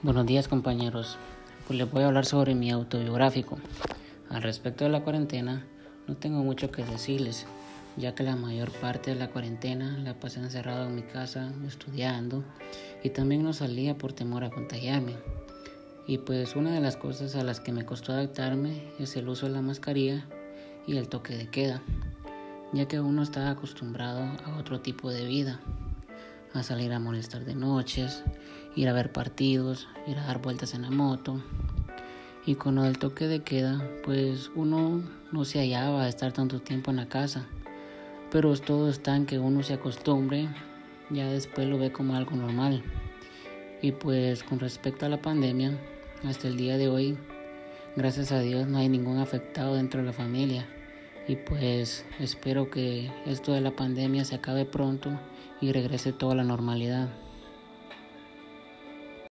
Buenos días compañeros. Pues les voy a hablar sobre mi autobiográfico. Al respecto de la cuarentena, no tengo mucho que decirles, ya que la mayor parte de la cuarentena la pasé encerrado en mi casa estudiando y también no salía por temor a contagiarme. Y pues una de las cosas a las que me costó adaptarme es el uso de la mascarilla y el toque de queda, ya que uno está acostumbrado a otro tipo de vida a salir a molestar de noches, ir a ver partidos, ir a dar vueltas en la moto. Y con del toque de queda, pues uno no se hallaba a estar tanto tiempo en la casa. Pero todo está en que uno se acostumbre, ya después lo ve como algo normal. Y pues con respecto a la pandemia, hasta el día de hoy, gracias a Dios no hay ningún afectado dentro de la familia y pues espero que esto de la pandemia se acabe pronto y regrese toda la normalidad.